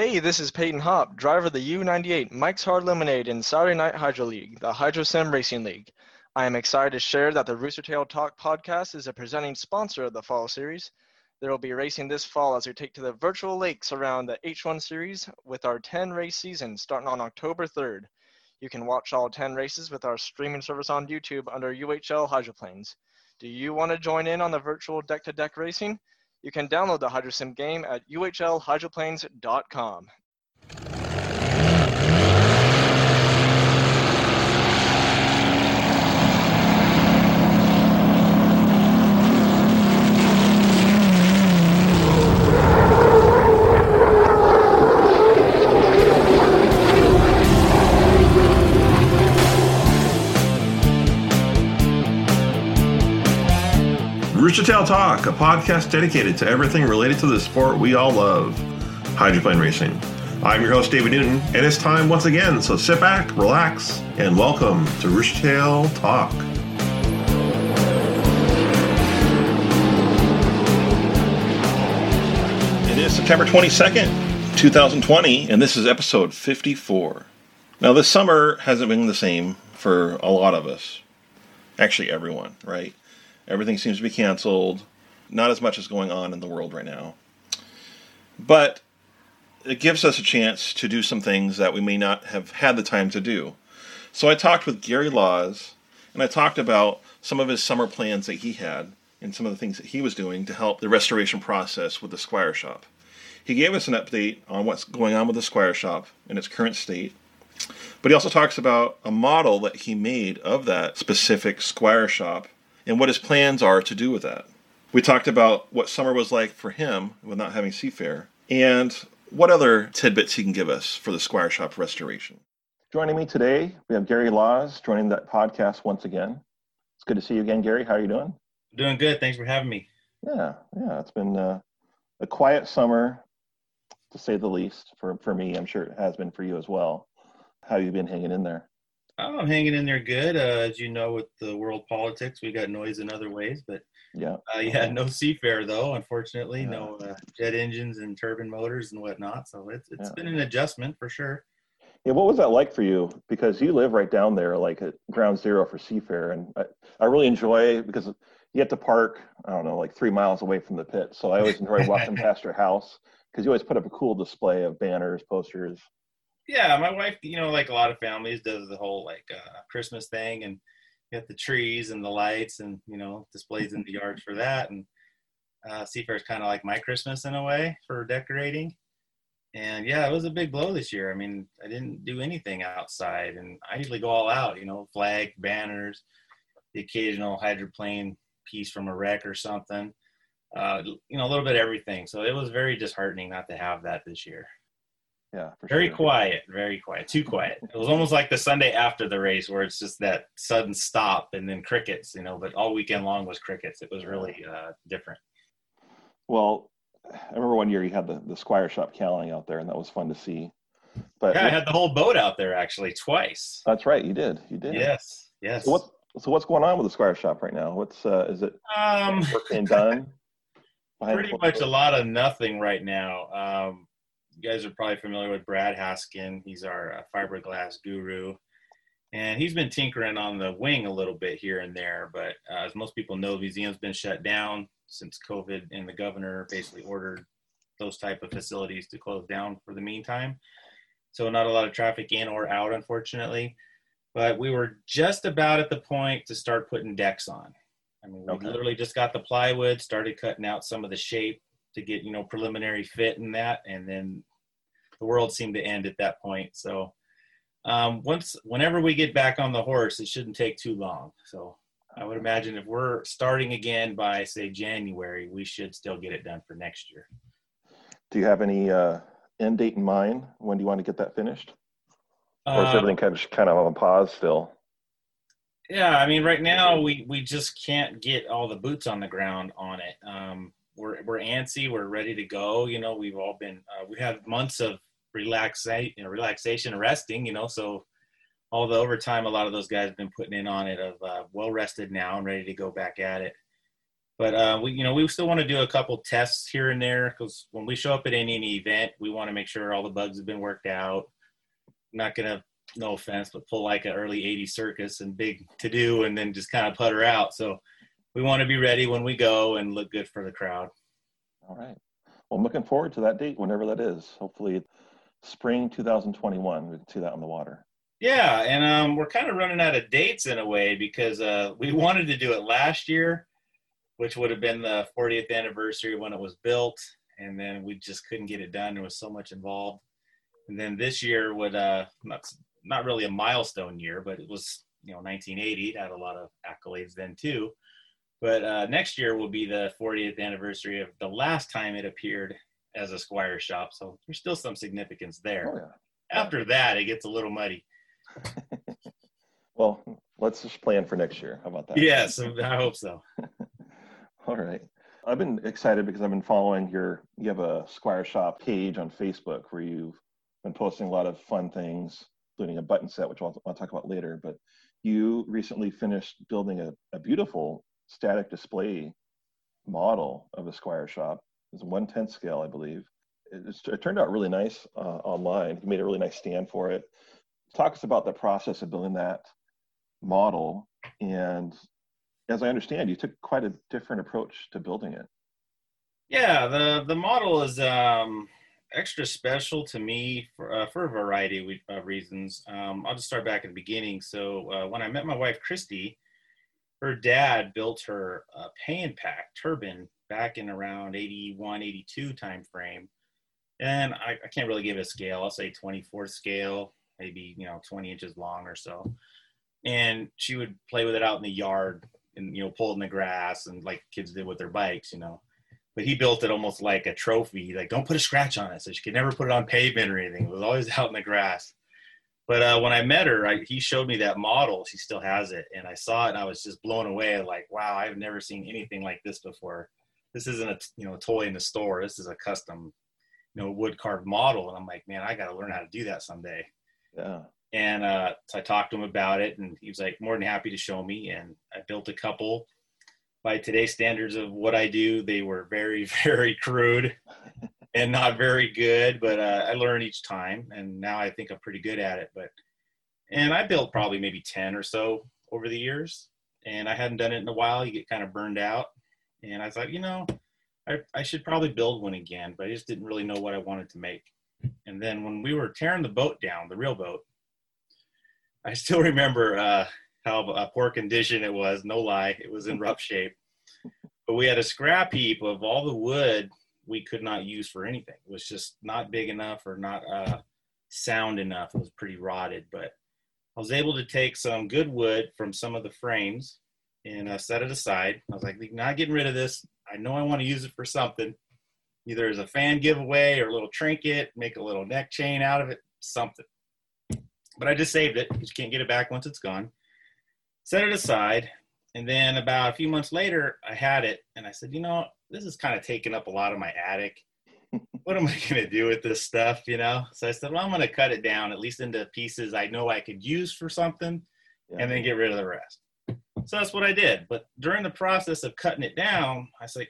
Hey, this is Peyton Hopp, driver of the U98 Mike's Hard Lemonade in Saturday Night Hydro League, the Hydro Sim Racing League. I am excited to share that the Rooster Tail Talk podcast is a presenting sponsor of the fall series. There will be racing this fall as we take to the virtual lakes around the H1 series with our 10 race season starting on October 3rd. You can watch all 10 races with our streaming service on YouTube under UHL Hydroplanes. Do you want to join in on the virtual deck to deck racing? You can download the HydroSim game at uhlhydroplanes.com. Rooster Tail Talk, a podcast dedicated to everything related to the sport we all love, hydroplane racing. I'm your host, David Newton, and it's time once again, so sit back, relax, and welcome to Rooster Tail Talk. It is September 22nd, 2020, and this is episode 54. Now, this summer hasn't been the same for a lot of us. Actually, everyone, right? Everything seems to be canceled. Not as much is going on in the world right now. But it gives us a chance to do some things that we may not have had the time to do. So I talked with Gary Laws, and I talked about some of his summer plans that he had and some of the things that he was doing to help the restoration process with the Squire Shop. He gave us an update on what's going on with the Squire Shop in its current state, but he also talks about a model that he made of that specific Squire Shop and what his plans are to do with that. We talked about what summer was like for him with not having Seafair, and what other tidbits he can give us for the Squire Shop restoration. Joining me today, we have Gary Laws joining that podcast once again. It's good to see you again, Gary. How are you doing? Doing good. Thanks for having me. Yeah, yeah. It's been uh, a quiet summer, to say the least, for, for me. I'm sure it has been for you as well. How have you been hanging in there? Oh, I'm hanging in there good. Uh, as you know, with the world politics, we got noise in other ways, but yeah, uh, yeah, no Seafair though. Unfortunately, yeah. no uh, jet engines and turbine motors and whatnot. So it's it's yeah. been an adjustment for sure. Yeah, what was that like for you? Because you live right down there, like at ground zero for Seafair, and I, I really enjoy because you have to park. I don't know, like three miles away from the pit. So I always enjoy walking past your house because you always put up a cool display of banners, posters, yeah, my wife, you know, like a lot of families, does the whole like uh, Christmas thing and get the trees and the lights and you know displays in the yards for that. And uh, Seafair is kind of like my Christmas in a way for decorating. And yeah, it was a big blow this year. I mean, I didn't do anything outside, and I usually go all out. You know, flag, banners, the occasional hydroplane piece from a wreck or something. Uh, you know, a little bit of everything. So it was very disheartening not to have that this year yeah. very sure. quiet, very quiet, too quiet. It was almost like the Sunday after the race where it's just that sudden stop and then crickets, you know. But all weekend long was crickets. It was really uh, different. Well, I remember one year you had the the Squire Shop cowling out there, and that was fun to see. But yeah, I had the whole boat out there actually twice. That's right, you did. You did. Yes, yes. So what's so what's going on with the Squire Shop right now? What's uh, is it um, working done? Pretty much a lot of nothing right now. Um, you guys are probably familiar with Brad Haskin. He's our uh, fiberglass guru. And he's been tinkering on the wing a little bit here and there. But uh, as most people know, the museum's been shut down since COVID, and the governor basically ordered those type of facilities to close down for the meantime. So not a lot of traffic in or out, unfortunately. But we were just about at the point to start putting decks on. I mean, we okay. literally just got the plywood, started cutting out some of the shape to get you know preliminary fit in that, and then the world seemed to end at that point. So um, once, whenever we get back on the horse, it shouldn't take too long. So I would imagine if we're starting again by say January, we should still get it done for next year. Do you have any uh, end date in mind? When do you want to get that finished? Or is uh, everything kind of kind of on pause still? Yeah, I mean, right now we we just can't get all the boots on the ground on it. Um, we're we're antsy. We're ready to go. You know, we've all been uh, we have months of relaxation, you know, relaxation, resting. You know, so all the overtime a lot of those guys have been putting in on it of uh, well rested now and ready to go back at it. But uh, we, you know, we still want to do a couple tests here and there because when we show up at any, any event, we want to make sure all the bugs have been worked out. not gonna, no offense, but pull like an early '80s circus and big to do, and then just kind of putter out. So we want to be ready when we go and look good for the crowd. All right. Well, I'm looking forward to that date, whenever that is. Hopefully, spring 2021. We can see that on the water. Yeah, and um, we're kind of running out of dates in a way because uh, we wanted to do it last year, which would have been the 40th anniversary when it was built, and then we just couldn't get it done. There was so much involved. And then this year would uh, not not really a milestone year, but it was you know 1980. It had a lot of accolades then too. But uh, next year will be the 40th anniversary of the last time it appeared as a Squire shop. So there's still some significance there. Oh, yeah. After that, it gets a little muddy. well, let's just plan for next year. How about that? Yes, I hope so. All right. I've been excited because I've been following your, you have a Squire Shop page on Facebook where you've been posting a lot of fun things, including a button set, which I'll, I'll talk about later. But you recently finished building a, a beautiful static display model of a Squire shop. It's one tenth scale, I believe. It, it, turned out really nice uh, online. He made a really nice stand for it. Talk us about the process of building that model. And as I understand, you took quite a different approach to building it. Yeah, the the model is um, extra special to me for uh, for a variety of reasons. Um, I'll just start back at the beginning. So uh, when I met my wife Christy, her dad built her a Pay 'n Pak turbine back in around 81 82 time frame and I, I, can't really give it a scale i'll say 24 scale maybe you know 20 inches long or so and she would play with it out in the yard and you know pull in the grass and like kids did with their bikes you know but he built it almost like a trophy like don't put a scratch on it so she could never put it on pavement or anything it was always out in the grass but uh, when I met her, I, he showed me that model. She still has it, and I saw it, and I was just blown away. Like, wow, I've never seen anything like this before. This isn't a you know a toy in the store. This is a custom, you know, wood carved model. And I'm like, man, I got to learn how to do that someday. Yeah. And uh, so I talked to him about it, and he was like more than happy to show me. And I built a couple. By today's standards of what I do, they were very, very crude and not very good, but uh, I learned each time, and now I think I'm pretty good at it. But and I built probably maybe ten or so over the years, and I hadn't done it in a while. You get kind of burned out, and I thought, you know, I, I should probably build one again, but I just didn't really know what I wanted to make. And then when we were tearing the boat down, the real boat, I still remember uh, how uh, poor condition it was. No lie, it was in rough shape. But we had a scrap heap of all the wood we could not use for anything. It was just not big enough or not uh, sound enough. It was pretty rotted, but I was able to take some good wood from some of the frames and uh, set it aside. I was like, not getting rid of this. I know I want to use it for something, either as a fan giveaway or a little trinket, make a little neck chain out of it, something. But I just saved it because you can't get it back once it's gone. Set it aside. And then about a few months later, I had it and I said, you know, this is kind of taking up a lot of my attic. what am I going to do with this stuff, you know? So I said, well, I'm going to cut it down at least into pieces I know I could use for something yeah. and then get rid of the rest. So that's what I did. But during the process of cutting it down, I said,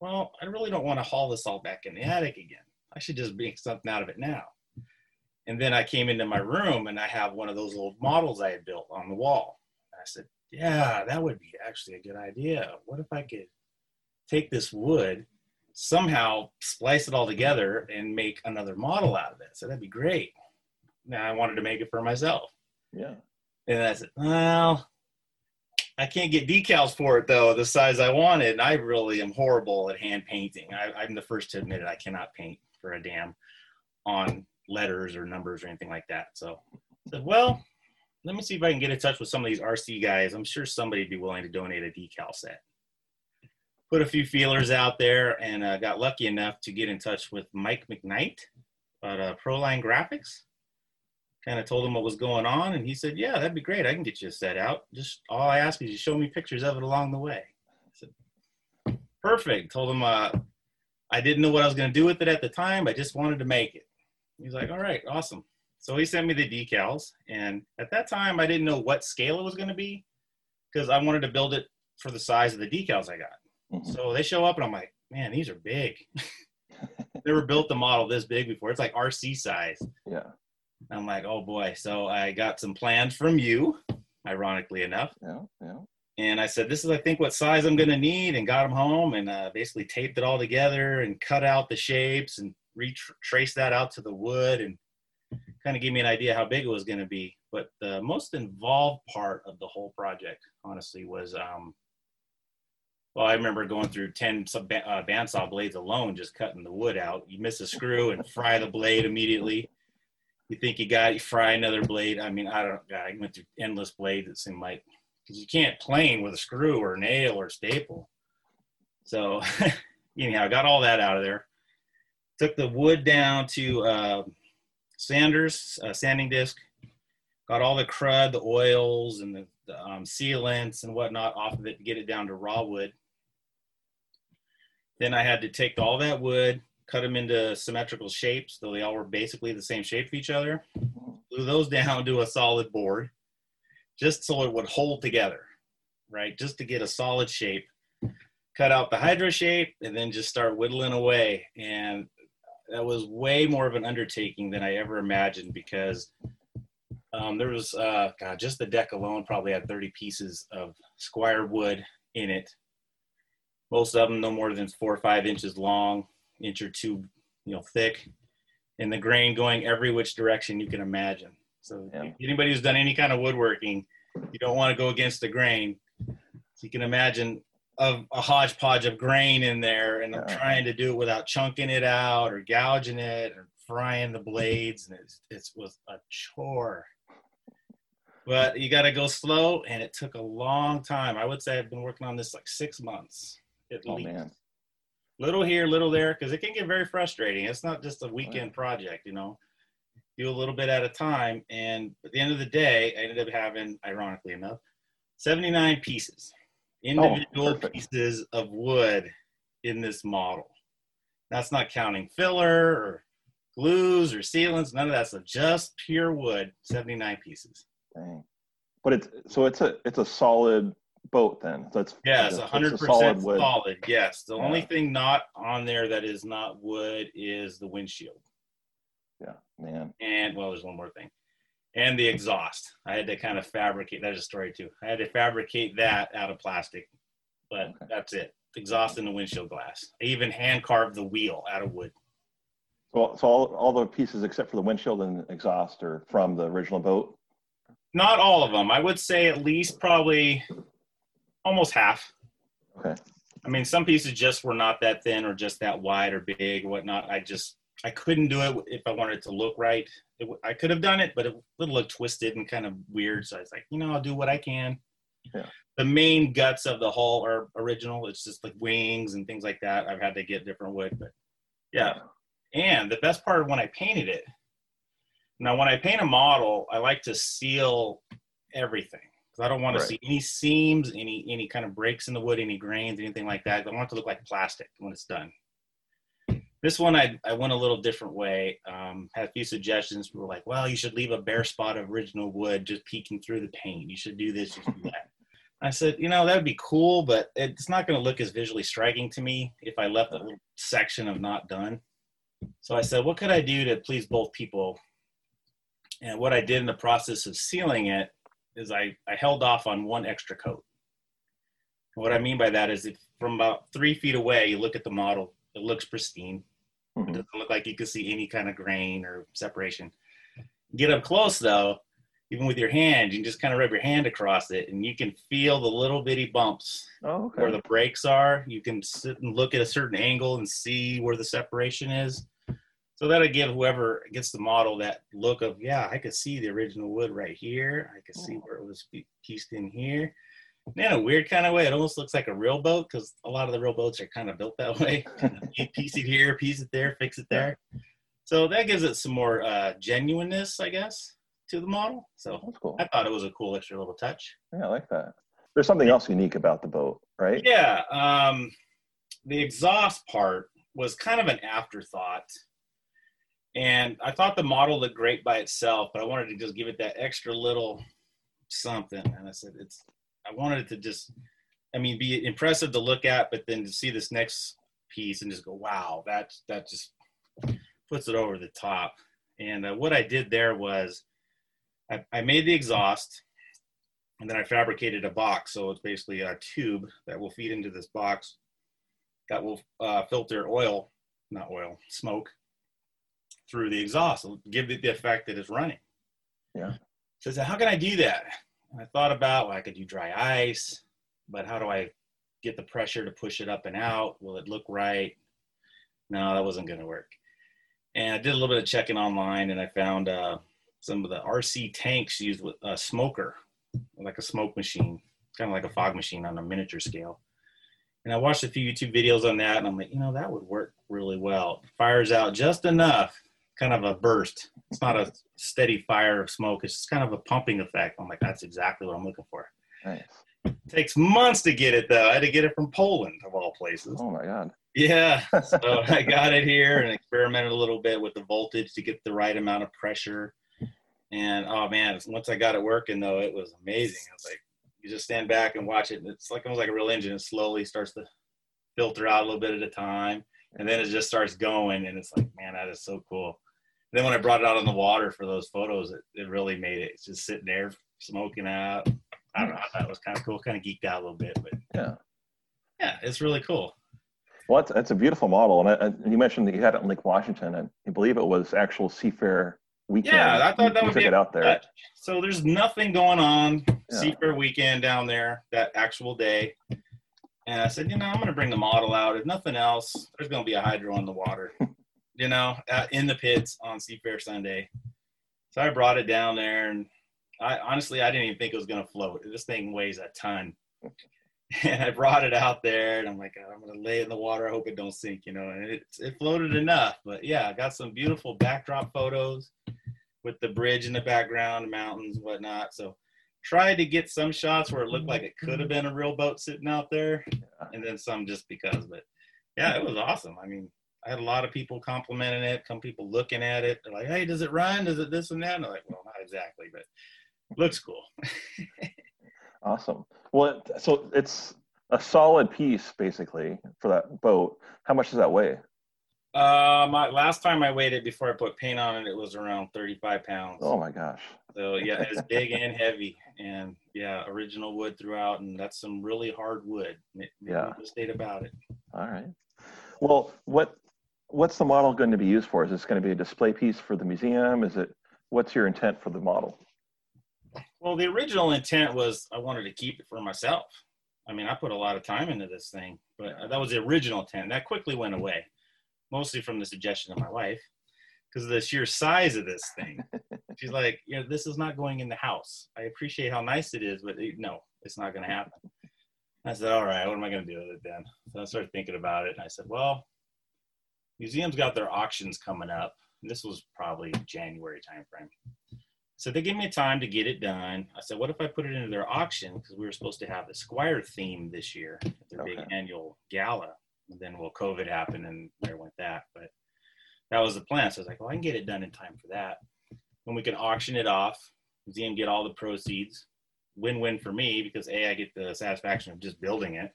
well, I really don't want to haul this all back in the attic again. I should just make something out of it now. And then I came into my room and I have one of those old models I had built on the wall. I said, yeah, that would be actually a good idea. What if I could take this wood, somehow splice it all together and make another model out of it. So that'd be great. Now I wanted to make it for myself. Yeah. And I said, well, I can't get decals for it though, the size I wanted. And I really am horrible at hand painting. I, am the first to admit it. I cannot paint for a damn on letters or numbers or anything like that. So said, well, let me see if I can get in touch with some of these RC guys. I'm sure somebody'd be willing to donate a decal set put a few feelers out there and uh, got lucky enough to get in touch with Mike McKnight at uh, Proline Graphics. Kind of told him what was going on, and he said, "Yeah, that'd be great. I can get you a set out. Just all I ask is you show me pictures of it along the way." I said, "Perfect." Told him uh, I didn't know what I was going to do with it at the time. I just wanted to make it. He's like, "All right, awesome." So he sent me the decals, and at that time I didn't know what scale it was going to be because I wanted to build it for the size of the decals I got. Mm-hmm. So they show up and I'm like, man, these are big. Never built a model this big before. It's like RC size. Yeah. I'm like, oh boy. So I got some plans from you, ironically enough. Yeah, yeah. And I said, this is, I think, what size I'm going to need, and got them home and uh, basically taped it all together and cut out the shapes and retrace that out to the wood and kind of gave me an idea how big it was going to be. But the most involved part of the whole project, honestly, was um, well, I remember going through 10 sub, uh, bandsaw blades alone, just cutting the wood out. You miss a screw and fry the blade immediately. You think you got, you fry another blade. I mean, I don't, I went through endless blades, it seemed like, because you can't plane with a screw or a nail or a staple. So, anyhow, I got all that out of there. Took the wood down to uh, sanders, uh, sanding disc, got all the crud, the oils, and the, the um, sealants and whatnot off of it to get it down to raw wood. Then I had to take all that wood, cut them into symmetrical shapes, though they all were basically the same shape of each other. Glue those down to a solid board, just so it would hold together, right? Just to get a solid shape. Cut out the hydro shape and then just start whittling away. And that was way more of an undertaking than I ever imagined because um, there was, uh, God, just the deck alone probably had 30 pieces of square wood in it most of them no more than four or five inches long, inch or two, you know, thick, and the grain going every which direction you can imagine. So yeah. anybody who's done any kind of woodworking, you don't want to go against the grain. So you can imagine a, a hodgepodge of grain in there, and I'm trying to do it without chunking it out or gouging it or frying the blades, and it's, it was a chore. But you got to go slow, and it took a long time. I would say I've been working on this like six months at oh, least. Man. Little here, little there, because it can get very frustrating. It's not just a weekend project, you know. Do a little bit at a time, and at the end of the day, I ended up having, ironically enough, 79 pieces, oh, individual oh, pieces of wood in this model. That's not counting filler or glues or sealants, none of that stuff. Just pure wood, 79 pieces. Dang. But it's so it's a it's a solid boat then. So it's yes, hundred percent solid, solid. Yes. The yeah. only thing not on there that is not wood is the windshield. Yeah, man. And well, there's one more thing. And the exhaust. I had to kind of fabricate there's a story too. I had to fabricate that out of plastic. But okay. that's it. Exhaust and the windshield glass. I even hand carved the wheel out of wood. So, so all, all the pieces except for the windshield and exhaust are from the original boat? Not all of them. I would say at least probably almost half. Okay. I mean, some pieces just were not that thin or just that wide or big or whatnot. I just I couldn't do it if I wanted it to look right. It, I could have done it, but it would look twisted and kind of weird. So I was like, you know, I'll do what I can. Yeah. The main guts of the hull are original. It's just like wings and things like that. I've had to get different wood, but yeah. And the best part of when I painted it. Now, when I paint a model, I like to seal everything because I don't want right. to see any seams, any any kind of breaks in the wood, any grains, anything like that. I want it to look like plastic when it's done. This one I, I went a little different way. Um, had a few suggestions. We were like, well, you should leave a bare spot of original wood just peeking through the paint. You should do this, you should do that. I said, you know, that would be cool, but it's not going to look as visually striking to me if I left a little section of not done. So I said, what could I do to please both people? And what I did in the process of sealing it is I, I held off on one extra coat. What I mean by that is if from about three feet away, you look at the model, it looks pristine. Mm-hmm. It doesn't look like you can see any kind of grain or separation. Get up close though, even with your hand, you can just kind of rub your hand across it and you can feel the little bitty bumps oh, okay. where the breaks are. You can sit and look at a certain angle and see where the separation is. So that'll give whoever gets the model that look of, yeah, I could see the original wood right here. I could see where it was pieced in here. And in a weird kind of way, it almost looks like a real boat because a lot of the real boats are kind of built that way. piece it here, piece it there, fix it there. So that gives it some more uh, genuineness, I guess, to the model. So That's cool. I thought it was a cool extra little touch. Yeah, I like that. There's something else unique about the boat, right? Yeah. Um, the exhaust part was kind of an afterthought and I thought the model looked great by itself, but I wanted to just give it that extra little something. And I said, it's, I wanted it to just I mean, be impressive to look at, but then to see this next piece and just go, wow, that that just puts it over the top. And uh, what I did there was I, I made the exhaust and then I fabricated a box. So it's basically a tube that will feed into this box that will uh, filter oil, not oil, smoke through the exhaust, give it the effect that it's running. Yeah. So, how can I do that? And I thought about well, I could do dry ice, but how do I get the pressure to push it up and out? Will it look right? No, that wasn't going to work. And I did a little bit of checking online, and I found uh, some of the RC tanks used with a smoker, like a smoke machine, kind of like a fog machine on a miniature scale. And I watched a few YouTube videos on that, and I'm like, you know, that would work really well. Fires out just enough, kind of a burst. It's not a steady fire of smoke. It's just kind of a pumping effect. I'm like, that's exactly what I'm looking for. Nice. It takes months to get it though. I had to get it from Poland of all places. Oh my god. Yeah. So I got it here and experimented a little bit with the voltage to get the right amount of pressure. And oh man, once I got it working though, it was amazing. I was like, you just stand back and watch it. And it's like almost like a real engine. It slowly starts to filter out a little bit at a time. And then it just starts going. And it's like, man, that is so cool. And then when I brought it out on the water for those photos, it, it really made it. It's just sitting there smoking out. I don't know. I thought it was kind of cool. Kind of geeked out a little bit, but Yeah. yeah, it's really cool. Well, it's, it's a beautiful model, and, I, and you mentioned that you had it in Lake Washington, and I believe it was actual Seafair weekend. Yeah, I thought that you would took be it out there. Uh, So there's nothing going on Yeah. Seafair weekend down there that actual day. And I said, you know, I'm going to bring the model out. If nothing else, there's going to be a hydro in the water, you know, in the pits on Seafair Sunday. So I brought it down there, and I honestly I didn't even think it was to float. This thing weighs a ton. And I brought it out there, and I'm like, I'm gonna lay it in the water. I hope it don't sink, you know. And it it floated enough, but yeah, I got some beautiful backdrop photos with the bridge in the background, mountains, whatnot. So tried to get some shots where it looked like it could have been a real boat sitting out there, and then some just because. But yeah, it was awesome. I mean, I had a lot of people complimenting it, some people looking at it. They're like, "Hey, does it run? Does it this and that?" And I'm like, "Well, not exactly, but looks cool." Awesome. Well, so it's a solid piece basically for that boat. How much does that weigh? Uh, my last time I weighed it before I put paint on it, it was around 35 pounds. Oh my gosh. So yeah, it's big and heavy, and yeah, original wood throughout, and that's some really hard wood. Yeah. no mistake about it. All right. Well, what what's the model going to be used for? Is this going to be a display piece for the museum? Is it what's your intent for the model? Well, the original intent was I wanted to keep it for myself. I mean, I put a lot of time into this thing, but that was the original intent. That quickly went away, mostly from the suggestion of my wife, because of the sheer size of this thing. She's like, you know, this is not going in the house. I appreciate how nice it is, but it, no, it's not going to happen. I said, all right, what am I going to do with it then? So I started thinking about it, and I said, well, museums got their auctions coming up. And this was probably January timeframe. So they gave me time to get it done. I said, what if I put it into their auction? Because we were supposed to have the Squire theme this year at their big annual gala. And then, well, COVID happened and there went that. But that was the plan. So I was like, well, I can get it done in time for that. When we can auction it off, museum get all the proceeds. Win-win for me because A, I get the satisfaction of just building it.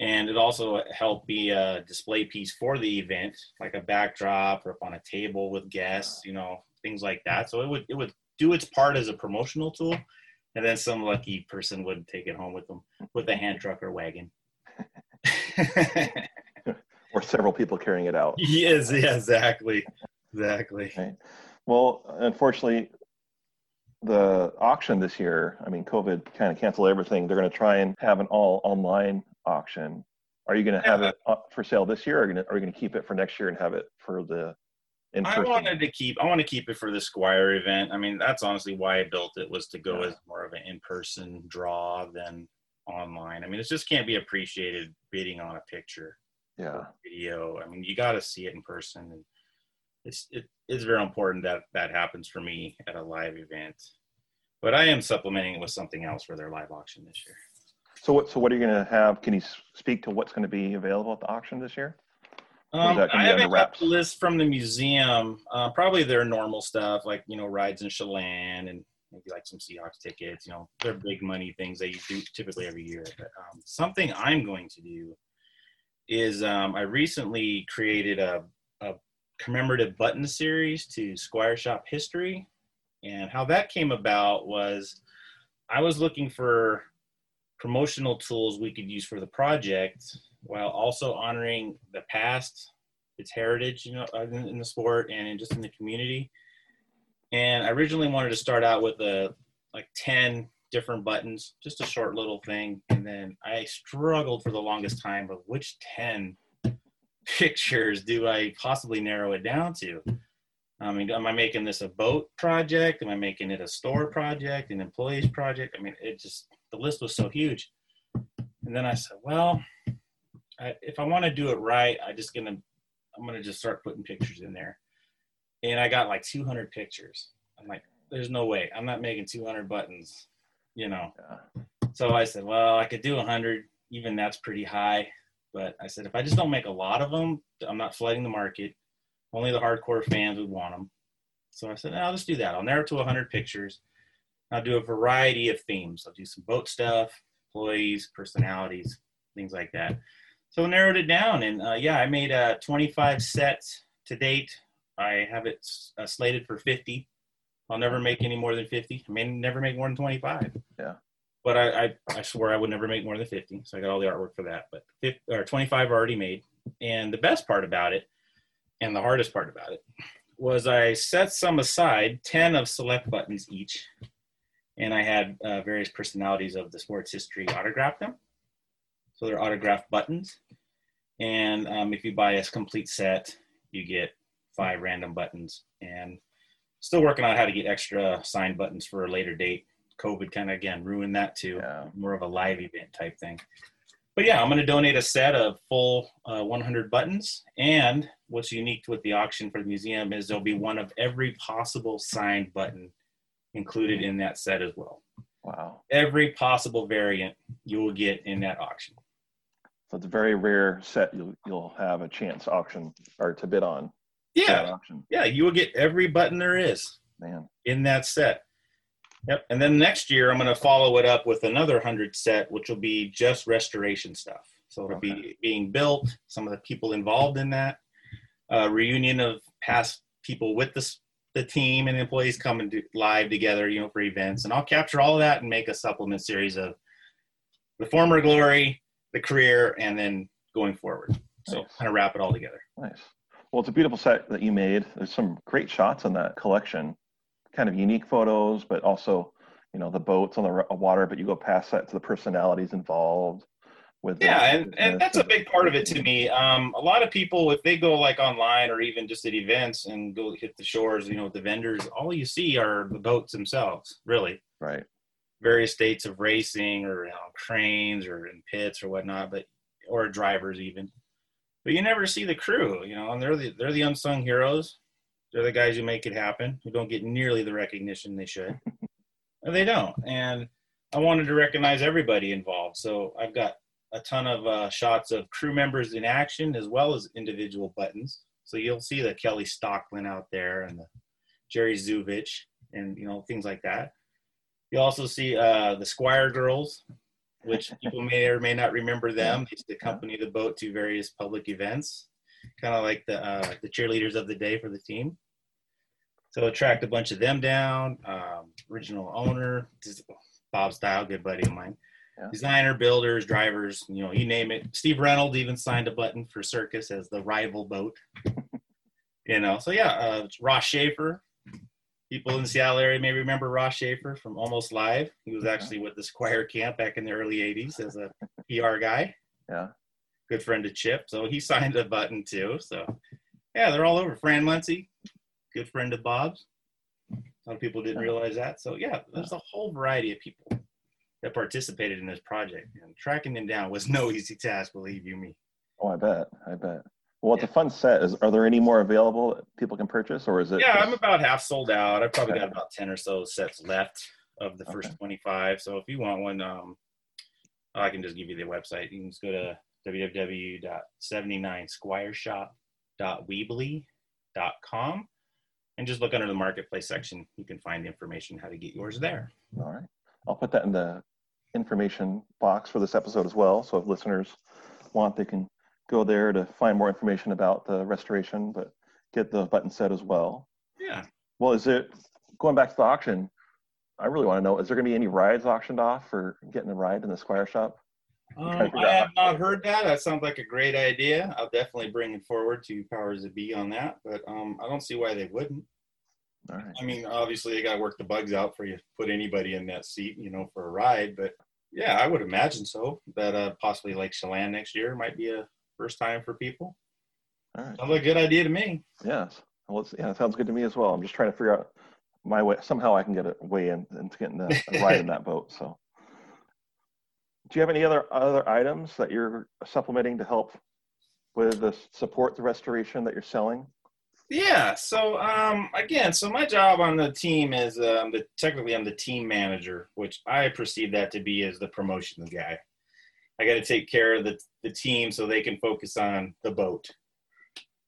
And it also helped be a display piece for the event, like a backdrop or up on a table with guests, you know, things like that. So it would it would do its part as a promotional tool, and then some lucky person would take it home with them with a hand truck or wagon. Or several people carrying it out? yes, yeah, exactly, exactly. Well, unfortunately, the auction this year, I mean, COVID kind of canceled everything. They're going to try and have an all online auction. Are you going to have it uh, for sale this year, or are you going to, are you going to keep it for next year and have it for the I wanted to keep I want to keep it for the Squire event. I mean, that's honestly why I built it was to go Yeah. as more of an in-person draw than online. I mean, it just can't be appreciated bidding on a picture. Yeah, video. I mean, you got to see it in person, and it's it is very important that that happens for me at a live event. But I am supplementing it with something else for their live auction this year. So what? So what are you going to have? Can you speak to what's going to be available at the auction this year? Um, I haven't got the list from the museum. Uh, probably their normal stuff, like you know rides in Chelan and maybe like some Seahawks tickets. You know, they're big money things that you do typically every year. But um, something I'm going to do is um, I recently created a, a commemorative button series to Squire Shop history, and how that came about was I was looking for promotional tools we could use for the project while also honoring the past, its heritage, you know, uh, in, in the sport and in just in the community. And I originally wanted to start out with a like 10 different buttons, just a short little thing. And then I struggled for the longest time of which 10 pictures do I possibly narrow it down to? I mean, am I making this a boat project? Am I making it a store project, an employees project? I mean, it just, the list was so huge. And then I said, well, I, if I want to do it right, I just gonna, I'm gonna just start putting pictures in there. And I got like 200 pictures. I'm like, there's no way. I'm not making 200 buttons, you know. So I said, well, I could do 100. Even that's pretty high. But I said, if I just don't make a lot of them, I'm not flooding the market. Only the hardcore fans would want them. So I said, no, I'll just do that. I'll narrow it to 100 pictures. I'll do a variety of themes. I'll do some boat stuff, employees, personalities, things like that. So I narrowed it down, and uh, yeah, I made uh, 25 sets to date. I have it uh, slated for 50. I'll never make any more than 50. I may never make more than 25. Yeah. But I, I, I swore I would never make more than 50. So I got all the artwork for that. But 50, or 25 already made. And the best part about it, and the hardest part about it, was I set some aside, 10 of select buttons each. And I had uh, various personalities of the sports history autograph them. So they're autographed buttons. And um, if you buy a complete set, you get five random buttons. And still working on how to get extra signed buttons for a later date. COVID kind of again ruined that too. Yeah. More of a live event type thing. But yeah, I'm going to donate a set of full uh, 100 buttons. And what's unique with the auction for the museum is there'll be one of every possible signed button included in that set as well. Wow. Every possible variant you will get in that auction. So it's a very rare set you'll, you'll have a chance auction or to bid on. Yeah. Yeah, you will get every button there is Man. in that set. Yep. And then next year, I'm going to follow it up with another 100 set, which will be just restoration stuff. So it'll okay. be being built, some of the people involved in that, a reunion of past people with the, the team and employees coming to live together, you know, for events. And I'll capture all of that and make a supplement series of the former glory, the career, and then going forward. So nice. kind of wrap it all together. Nice. Well, it's a beautiful set that you made. There's some great shots in that collection, kind of unique photos, but also, you know, the boats on the water. But you go past that to the personalities involved. With yeah, the, and, and that's a big part of it to me. Um, a lot of people, if they go like online or even just at events and go hit the shores, you know, with the vendors, all you see are the boats themselves, really. Right. Various states of racing or you know, cranes or in pits or whatnot, but or drivers even but you never see the crew, you know, and they're the they're the unsung heroes. They're the guys who make it happen, who don't get nearly the recognition they should. and they don't. And I wanted to recognize everybody involved. So I've got a ton of uh, shots of crew members in action as well as individual buttons. So you'll see the Kelly Stocklin out there and the Jerry Zuvich and you know things like that. You also see uh, the Squire girls which people may or may not remember them. They used to accompany the boat to various public events, kind of like the uh, the cheerleaders of the day for the team. So attract a bunch of them down. Um, original owner, Bob Steil, good buddy of mine. Yeah. Designer, builders, drivers, you know, you name it. Steve Reynolds even signed a button for Circus as the rival boat. you know, so yeah, uh, Ross Shafer, people in the Seattle area may remember Ross Shafer from Almost Live. He was actually with the Squire Camp back in the early 80s as a PR guy. Yeah. Good friend of Chip. So he signed a button too. So yeah, they're all over. Fran Muncey, good friend of Bob's. A lot of people didn't realize that. So yeah, there's a whole variety of people that participated in this project. And tracking them down was no easy task, believe you me. Oh, I bet. I bet. Well, it's yeah. a fun set. Is are there any more available that people can purchase, or is it? Yeah, just... I'm about half sold out. I've probably okay. got about ten or so sets left of the first okay. 25. So if you want one, um, I can just give you the website. You can just go to www.79squireshop.weebly.com, and just look under the marketplace section. You can find the information how to get yours there. All right. I'll put that in the information box for this episode as well. So if listeners want, they can go there to find more information about the restoration, but get the button set as well. Yeah. Well, is it going back to the auction? I really want to know: is there going to be any rides auctioned off for getting a ride in the Squire shop? Um, I have not heard that. That sounds like a great idea. I'll definitely bring it forward to powers that be on that, but um, I don't see why they wouldn't. All right. I mean, obviously, they got to work the bugs out for you to put anybody in that seat, you know, for a ride. But yeah, I would imagine so. That uh, possibly Lake Chelan next year might be a first time for people. All right. Sounds like a good idea to me. Yes. Well, it's, yeah, it sounds good to me as well. I'm just trying to figure out my way. Somehow I can get a way in into getting a, a ride in that boat. So, do you have any other other items that you're supplementing to help with the support the restoration that you're selling? Yeah. So um, again, so my job on the team is um, the technically I'm the team manager, which I perceive that to be as the promotion guy. I got to take care of the the team so they can focus on the boat.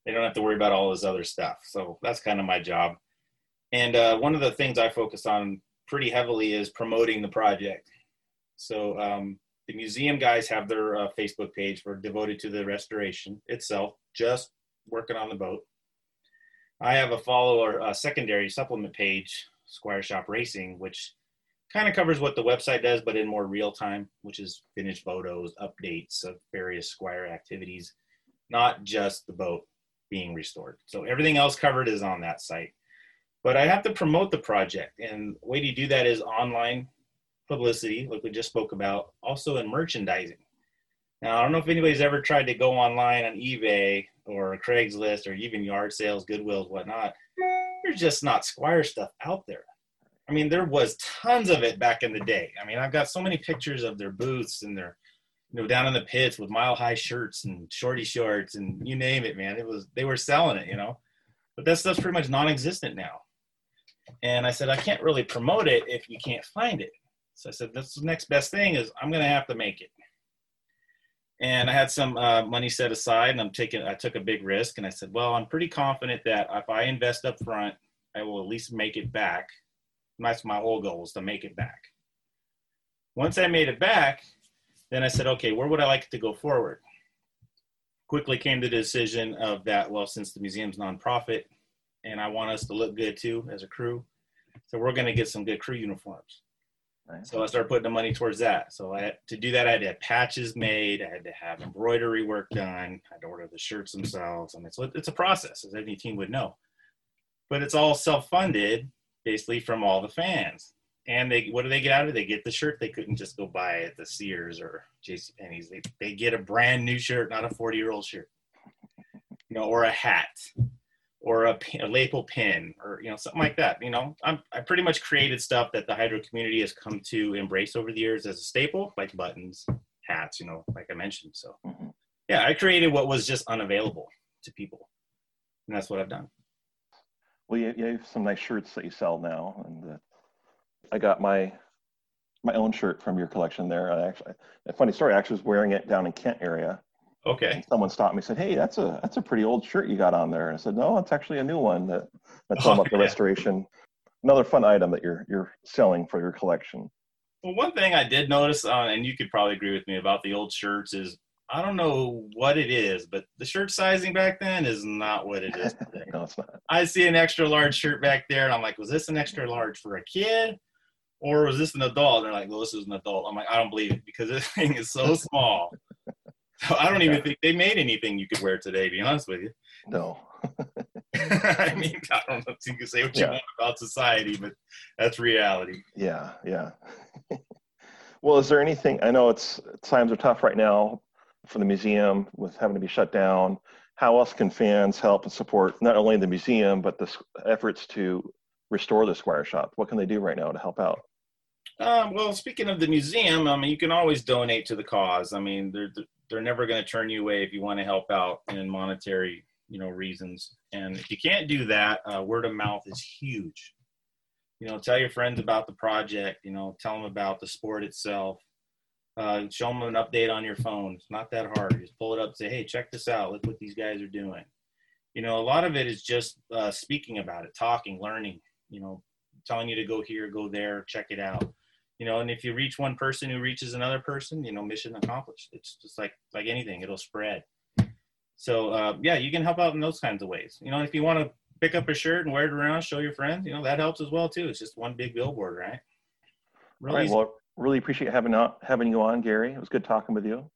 They don't have to worry about all this other stuff. So that's kind of my job. And uh, one of the things I focus on pretty heavily is promoting the project. So um, the museum guys have their uh, Facebook page for devoted to the restoration itself, just working on the boat. I have a follower, a secondary supplement page, Squire Shop Racing, which kind of covers what the website does, but in more real time, which is finished photos, updates of various Squire activities, not just the boat being restored. So everything else covered is on that site. But I have to promote the project, and way to do that is online publicity, like we just spoke about, also in merchandising. Now, I don't know if anybody's ever tried to go online on eBay or Craigslist or even yard sales, Goodwills, whatnot. There's just not Squire stuff out there. I mean, there was tons of it back in the day. I mean, I've got so many pictures of their booths and their, you know, down in the pits with mile high shirts and shorty shorts and you name it, man. It was they were selling it, you know. But that stuff's pretty much non-existent now. And I said, I can't really promote it if you can't find it. So I said, that's the next best thing is I'm going to have to make it and I had some uh, money set aside, and I'm taking. I took a big risk, and I said, "Well, I'm pretty confident that if I invest up front, I will at least make it back." That's my whole goal is to make it back. Once I made it back, then I said, "Okay, where would I like to go forward?" Quickly came the decision of that. Well, since the museum's nonprofit, and I want us to look good too as a crew, so we're going to get some good crew uniforms. So I started putting the money towards that. So I had, to do that, I had to have patches made. I had to have embroidery work done. I had to order the shirts themselves. I mean, so it's a process, as any team would know. But it's all self-funded, basically from all the fans. And they, what do they get out of it? They get the shirt they couldn't just go buy at the Sears or J.C. Penney's. They they get a brand new shirt, not a 40-year-old shirt, you know, or a hat or a, a lapel pin or you know something like that you know? I'm, i pretty much created stuff that the hydro community has come to embrace over the years as a staple like buttons hats you know like i mentioned so. Mm-hmm. yeah i created what was just unavailable to people and that's what i've done. Well you, you have some nice shirts that you sell now and uh, i got my my own shirt from your collection there. I actually a funny story i actually was wearing it down in kent area Okay. Someone stopped me and said, "Hey, that's a that's a pretty old shirt you got on there." And I said, "No, it's actually a new one that that's oh, about the restoration." Another fun item that you're you're selling for your collection. Well, one thing I did notice, uh, and you could probably agree with me about the old shirts, is I don't know what it is, but the shirt sizing back then is not what it is today. no, it's not. I see an extra large shirt back there, and I'm like, was this an extra large for a kid? Or was this an adult? And they're like, well, this is an adult. I'm like, I don't believe it because this thing is so small. I don't even think they made anything you could wear today. To be honest with you. No. I mean, I don't know if you can say what you want about society, but that's reality. Yeah, yeah. well, is there anything? I know it's times are tough right now for the museum with having to be shut down. How else can fans help and support not only the museum but the efforts to restore the Squire Shop? What can they do right now to help out? Um, well, speaking of the museum, I mean, you can always donate to the cause. I mean, they're they're never going to turn you away if you want to help out in monetary, you know, reasons. And if you can't do that, uh, word of mouth is huge. You know, tell your friends about the project. You know, tell them about the sport itself. Uh, show them an update on your phone. It's not that hard. Just pull it up, say, "Hey, check this out. Look what these guys are doing." you know, a lot of it is just uh, speaking about it, talking, learning, you know, telling you to go here, go there, check it out. You know, and if you reach one person who reaches another person, you know, mission accomplished. It's just like like anything, it'll spread. So uh, yeah, you can help out in those kinds of ways. You know, if you want to pick up a shirt and wear it around, show your friends, you know, that helps as well too. It's just one big billboard, right? Really All right. Well, really appreciate having having you on, Gary. It was good talking with you,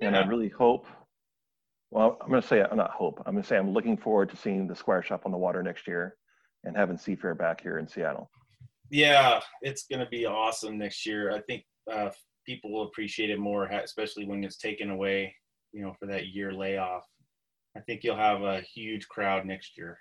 and yeah. I really hope. Well, I'm going to say I'm not hope. I'm going to say I'm looking forward to seeing the Squire Shop on the water next year, and having Seafair back here in Seattle. Yeah, it's going to be awesome next year. I think uh, people will appreciate it more, especially when it's taken away, you know, for that year layoff. I think you'll have a huge crowd next year,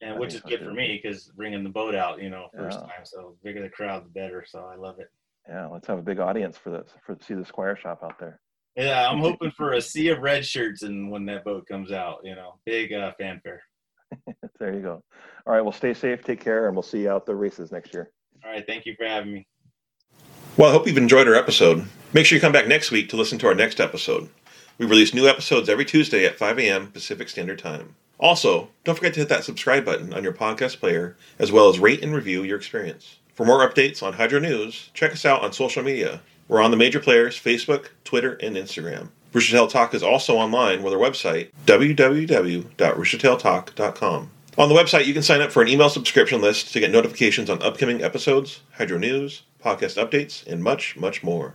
and I which is good for me because bringing the boat out, you know, first yeah. time. So the bigger the crowd, the better. So I love it. Yeah, let's have a big audience for this for see the Squire shop out there. Yeah, I'm hoping for a sea of red shirts and when that boat comes out, you know, big uh, fanfare. there you go. All right, well, stay safe, take care, and we'll see you out the races next year. All right, thank you for having me. Well, I hope you've enjoyed our episode. Make sure you come back next week to listen to our next episode. We release new episodes every Tuesday at 5 a.m. Pacific Standard Time. Also, don't forget to hit that subscribe button on your podcast player, as well as rate and review your experience. For more updates on Hydro News, check us out on social media. We're on the major players Facebook, Twitter, and Instagram. Roostertail Talk is also online with our website, www.roostertailtalk.com. On the website, you can sign up for an email subscription list to get notifications on upcoming episodes, Hydro News, podcast updates, and much, much more.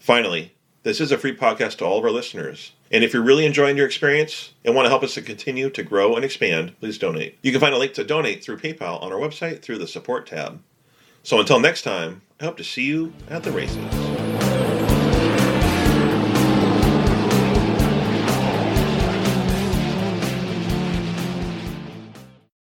Finally, this is a free podcast to all of our listeners. And if you're really enjoying your experience and want to help us to continue to grow and expand, please donate. You can find a link to donate through PayPal on our website through the support tab. So until next time, I hope to see you at the races.